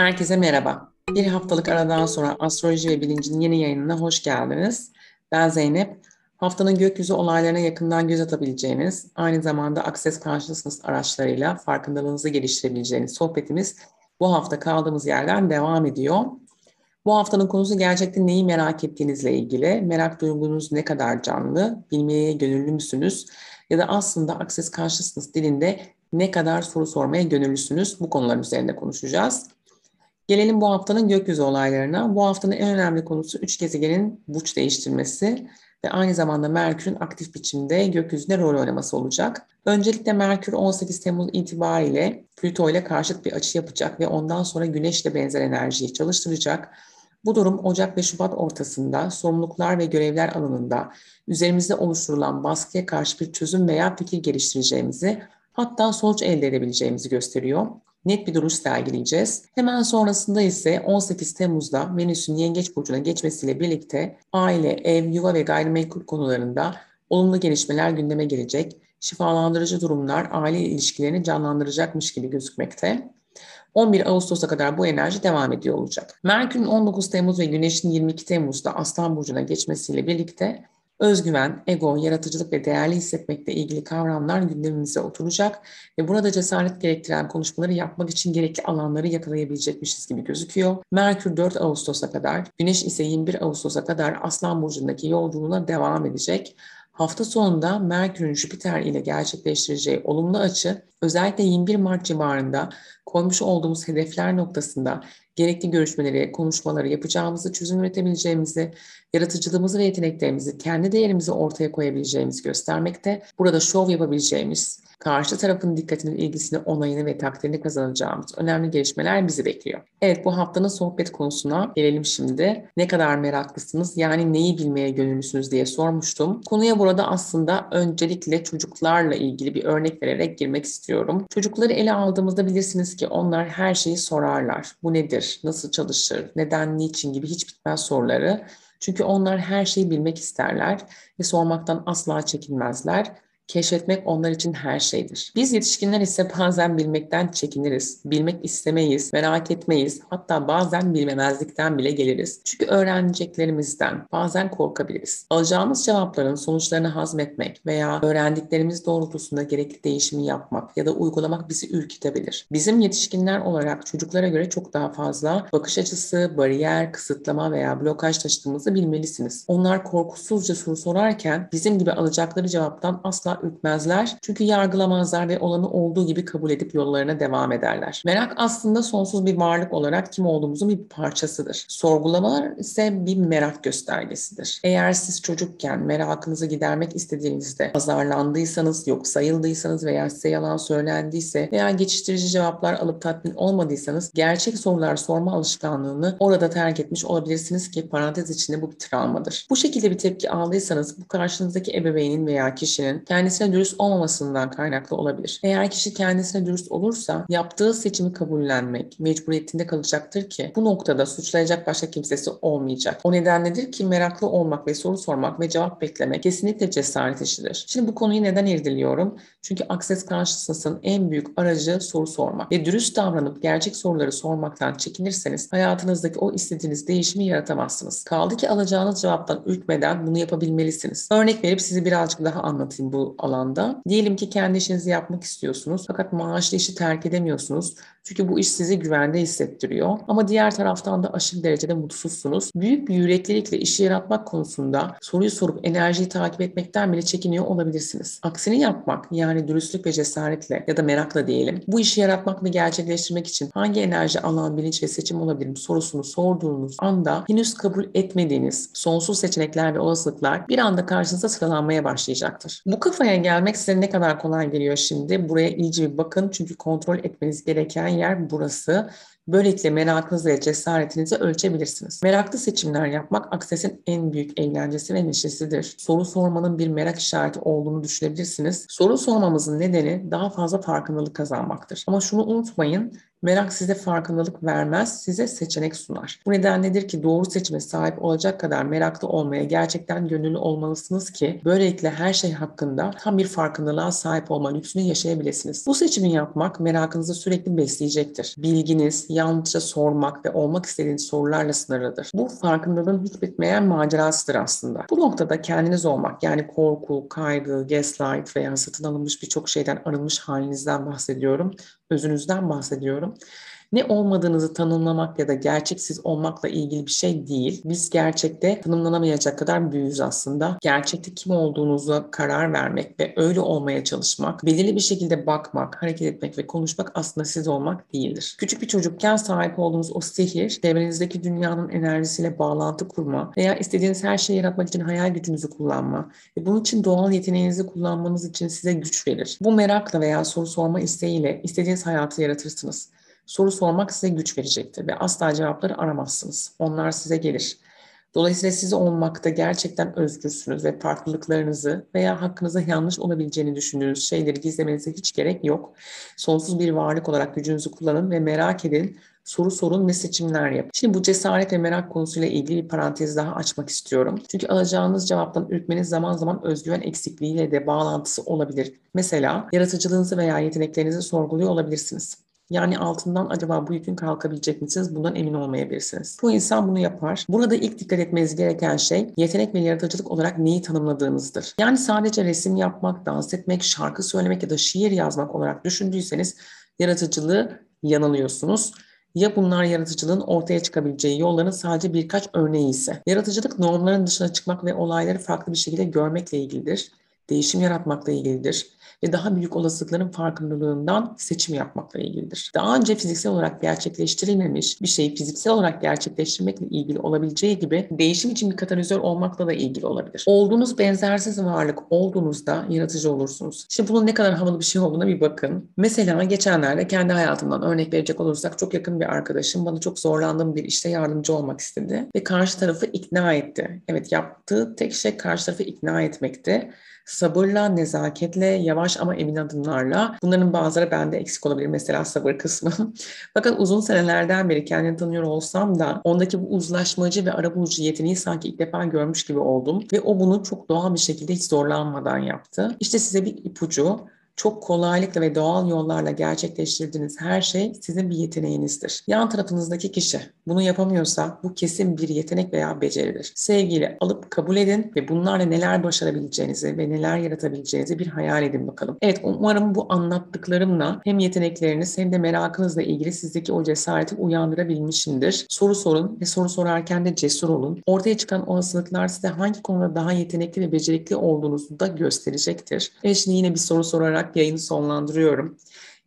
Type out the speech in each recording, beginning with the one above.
Herkese merhaba. Bir haftalık aradan sonra Astroloji ve Bilincin yeni yayınına hoş geldiniz. Ben Zeynep. Haftanın gökyüzü olaylarına yakından göz atabileceğiniz, aynı zamanda Access Consciousness araçlarıyla farkındalığınızı geliştirebileceğiniz sohbetimiz bu hafta kaldığımız yerden devam ediyor. Bu haftanın konusu gerçekten neyi merak ettiğinizle ilgili. Merak duygunuz ne kadar canlı, bilmeye gönüllü müsünüz? Ya da aslında Access Consciousness dilinde ne kadar soru sormaya gönüllüsünüz? Bu konuların üzerinde konuşacağız. Gelelim bu haftanın gökyüzü olaylarına. Bu haftanın en önemli konusu üç gezegenin burç değiştirmesi ve aynı zamanda Merkür'ün aktif biçimde gökyüzünde rol oynaması olacak. Öncelikle Merkür 18 Temmuz itibariyle Plüto ile karşıt bir açı yapacak ve ondan sonra Güneş ile benzer enerjiyi çalıştıracak. Bu durum Ocak ve Şubat ortasında sorumluluklar ve görevler alanında üzerimizde oluşturulan baskıya karşı bir çözüm veya fikir geliştireceğimizi hatta sonuç elde edebileceğimizi gösteriyor net bir duruş sergileyeceğiz. Hemen sonrasında ise 18 Temmuz'da Venüs'ün Yengeç Burcu'na geçmesiyle birlikte aile, ev, yuva ve gayrimenkul konularında olumlu gelişmeler gündeme gelecek. Şifalandırıcı durumlar aile ilişkilerini canlandıracakmış gibi gözükmekte. 11 Ağustos'a kadar bu enerji devam ediyor olacak. Merkür'ün 19 Temmuz ve Güneş'in 22 Temmuz'da Aslan Burcu'na geçmesiyle birlikte Özgüven, ego, yaratıcılık ve değerli hissetmekle ilgili kavramlar gündemimize oturacak ve burada cesaret gerektiren konuşmaları yapmak için gerekli alanları yakalayabilecekmişiz gibi gözüküyor. Merkür 4 Ağustos'a kadar, Güneş ise 21 Ağustos'a kadar Aslan Burcu'ndaki yolculuğuna devam edecek. Hafta sonunda Merkür'ün Jüpiter ile gerçekleştireceği olumlu açı özellikle 21 Mart civarında koymuş olduğumuz hedefler noktasında gerekli görüşmeleri, konuşmaları yapacağımızı, çözüm üretebileceğimizi, yaratıcılığımızı ve yeteneklerimizi, kendi değerimizi ortaya koyabileceğimizi göstermekte. Burada şov yapabileceğimiz, karşı tarafın dikkatinin, ilgisini, onayını ve takdirini kazanacağımız önemli gelişmeler bizi bekliyor. Evet bu haftanın sohbet konusuna gelelim şimdi. Ne kadar meraklısınız yani neyi bilmeye gönüllüsünüz diye sormuştum. Konuya burada aslında öncelikle çocuklarla ilgili bir örnek vererek girmek istiyorum. Çocukları ele aldığımızda bilirsiniz ki onlar her şeyi sorarlar. Bu nedir? Nasıl çalışır? Neden, niçin gibi hiç bitmez soruları. Çünkü onlar her şeyi bilmek isterler ve sormaktan asla çekinmezler Keşfetmek onlar için her şeydir. Biz yetişkinler ise bazen bilmekten çekiniriz, bilmek istemeyiz, merak etmeyiz, hatta bazen bilmemezlikten bile geliriz. Çünkü öğreneceklerimizden bazen korkabiliriz. Alacağımız cevapların sonuçlarını hazmetmek veya öğrendiklerimiz doğrultusunda gerekli değişimi yapmak ya da uygulamak bizi ürkütebilir. Bizim yetişkinler olarak çocuklara göre çok daha fazla bakış açısı, bariyer, kısıtlama veya blokaj taşıdığımızı bilmelisiniz. Onlar korkusuzca soru sorarken bizim gibi alacakları cevaptan asla ürkmezler. Çünkü yargılamazlar ve olanı olduğu gibi kabul edip yollarına devam ederler. Merak aslında sonsuz bir varlık olarak kim olduğumuzun bir parçasıdır. Sorgulamalar ise bir merak göstergesidir. Eğer siz çocukken merakınızı gidermek istediğinizde azarlandıysanız, yok sayıldıysanız veya size yalan söylendiyse veya geçiştirici cevaplar alıp tatmin olmadıysanız gerçek sorular sorma alışkanlığını orada terk etmiş olabilirsiniz ki parantez içinde bu bir travmadır. Bu şekilde bir tepki aldıysanız bu karşınızdaki ebeveynin veya kişinin kendisine dürüst olmamasından kaynaklı olabilir. Eğer kişi kendisine dürüst olursa yaptığı seçimi kabullenmek mecburiyetinde kalacaktır ki bu noktada suçlayacak başka kimsesi olmayacak. O nedenledir ki meraklı olmak ve soru sormak ve cevap beklemek kesinlikle cesaret işidir. Şimdi bu konuyu neden irdeliyorum? Çünkü Access Consciousness'ın en büyük aracı soru sormak. Ve dürüst davranıp gerçek soruları sormaktan çekinirseniz hayatınızdaki o istediğiniz değişimi yaratamazsınız. Kaldı ki alacağınız cevaptan ürkmeden bunu yapabilmelisiniz. Örnek verip sizi birazcık daha anlatayım bu alanda. Diyelim ki kendi işinizi yapmak istiyorsunuz fakat maaşlı işi terk edemiyorsunuz. Çünkü bu iş sizi güvende hissettiriyor. Ama diğer taraftan da aşırı derecede mutsuzsunuz. Büyük bir yüreklilikle işi yaratmak konusunda soruyu sorup enerjiyi takip etmekten bile çekiniyor olabilirsiniz. Aksini yapmak yani dürüstlük ve cesaretle ya da merakla diyelim bu işi yaratmak ve gerçekleştirmek için hangi enerji, alan, bilinç ve seçim olabilirim sorusunu sorduğunuz anda henüz kabul etmediğiniz sonsuz seçenekler ve olasılıklar bir anda karşınıza sıralanmaya başlayacaktır. Bu kafaya gelmek size ne kadar kolay geliyor şimdi? Buraya iyice bir bakın çünkü kontrol etmeniz gereken yer burası. Böylelikle merakınızı ve cesaretinizi ölçebilirsiniz. Meraklı seçimler yapmak Akses'in en büyük eğlencesi ve neşesidir. Soru sormanın bir merak işareti olduğunu düşünebilirsiniz. Soru sormamızın nedeni daha fazla farkındalık kazanmaktır. Ama şunu unutmayın, Merak size farkındalık vermez, size seçenek sunar. Bu nedenledir ki doğru seçime sahip olacak kadar meraklı olmaya gerçekten gönüllü olmalısınız ki böylelikle her şey hakkında tam bir farkındalığa sahip olma lüksünü yaşayabilirsiniz. Bu seçimi yapmak merakınızı sürekli besleyecektir. Bilginiz, yalnızca sormak ve olmak istediğiniz sorularla sınırlıdır. Bu farkındalığın hiç bitmeyen macerasıdır aslında. Bu noktada kendiniz olmak yani korku, kaygı, gaslight veya satın alınmış birçok şeyden arınmış halinizden bahsediyorum. Özünüzden bahsediyorum ne olmadığınızı tanımlamak ya da gerçeksiz olmakla ilgili bir şey değil. Biz gerçekte tanımlanamayacak kadar büyüyüz aslında. Gerçekte kim olduğunuza karar vermek ve öyle olmaya çalışmak, belirli bir şekilde bakmak, hareket etmek ve konuşmak aslında siz olmak değildir. Küçük bir çocukken sahip olduğunuz o sihir, çevrenizdeki dünyanın enerjisiyle bağlantı kurma veya istediğiniz her şeyi yaratmak için hayal gücünüzü kullanma ve bunun için doğal yeteneğinizi kullanmanız için size güç verir. Bu merakla veya soru sorma isteğiyle istediğiniz hayatı yaratırsınız. Soru sormak size güç verecektir ve asla cevapları aramazsınız. Onlar size gelir. Dolayısıyla siz olmakta gerçekten özgürsünüz ve farklılıklarınızı veya hakkınızda yanlış olabileceğini düşündüğünüz şeyleri gizlemenize hiç gerek yok. Sonsuz bir varlık olarak gücünüzü kullanın ve merak edin, soru sorun ve seçimler yapın. Şimdi bu cesaret ve merak konusuyla ilgili bir parantez daha açmak istiyorum. Çünkü alacağınız cevaptan ürkmeniz zaman zaman özgüven eksikliğiyle de bağlantısı olabilir. Mesela yaratıcılığınızı veya yeteneklerinizi sorguluyor olabilirsiniz. Yani altından acaba bu yükün kalkabilecek misiniz? Bundan emin olmayabilirsiniz. Bu insan bunu yapar. Burada ilk dikkat etmeniz gereken şey yetenek ve yaratıcılık olarak neyi tanımladığınızdır. Yani sadece resim yapmak, dans etmek, şarkı söylemek ya da şiir yazmak olarak düşündüyseniz yaratıcılığı yanılıyorsunuz. Ya bunlar yaratıcılığın ortaya çıkabileceği yolların sadece birkaç örneği ise. Yaratıcılık normların dışına çıkmak ve olayları farklı bir şekilde görmekle ilgilidir. Değişim yaratmakla ilgilidir ve daha büyük olasılıkların farkındalığından seçim yapmakla ilgilidir. Daha önce fiziksel olarak gerçekleştirilmemiş bir şeyi fiziksel olarak gerçekleştirmekle ilgili olabileceği gibi değişim için bir katalizör olmakla da ilgili olabilir. Olduğunuz benzersiz varlık olduğunuzda yaratıcı olursunuz. Şimdi bunun ne kadar havalı bir şey olduğuna bir bakın. Mesela geçenlerde kendi hayatımdan örnek verecek olursak çok yakın bir arkadaşım bana çok zorlandığım bir işte yardımcı olmak istedi ve karşı tarafı ikna etti. Evet yaptığı tek şey karşı tarafı ikna etmekti sabırla, nezaketle, yavaş ama emin adımlarla. Bunların bazıları bende eksik olabilir. Mesela sabır kısmı. Fakat uzun senelerden beri kendini tanıyor olsam da ondaki bu uzlaşmacı ve arabulucu yeteneği sanki ilk defa görmüş gibi oldum. Ve o bunu çok doğal bir şekilde hiç zorlanmadan yaptı. İşte size bir ipucu çok kolaylıkla ve doğal yollarla gerçekleştirdiğiniz her şey sizin bir yeteneğinizdir. Yan tarafınızdaki kişi bunu yapamıyorsa bu kesin bir yetenek veya beceridir. Sevgiyle alıp kabul edin ve bunlarla neler başarabileceğinizi ve neler yaratabileceğinizi bir hayal edin bakalım. Evet umarım bu anlattıklarımla hem yetenekleriniz hem de merakınızla ilgili sizdeki o cesareti uyandırabilmişimdir. Soru sorun ve soru sorarken de cesur olun. Ortaya çıkan olasılıklar size hangi konuda daha yetenekli ve becerikli olduğunuzu da gösterecektir. Evet şimdi yine bir soru sorarak yayını sonlandırıyorum.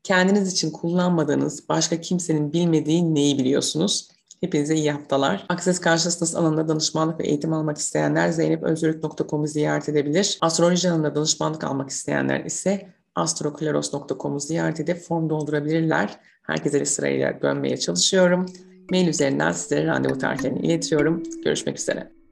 Kendiniz için kullanmadığınız başka kimsenin bilmediği neyi biliyorsunuz? Hepinize iyi haftalar. Akses karşısınız alanında danışmanlık ve eğitim almak isteyenler zeynepözürük.com'u ziyaret edebilir. Astroloji alanında danışmanlık almak isteyenler ise astrokleros.com'u ziyaret edip form doldurabilirler. Herkese sırayla dönmeye çalışıyorum. Mail üzerinden size randevu tarihlerini iletiyorum. Görüşmek üzere.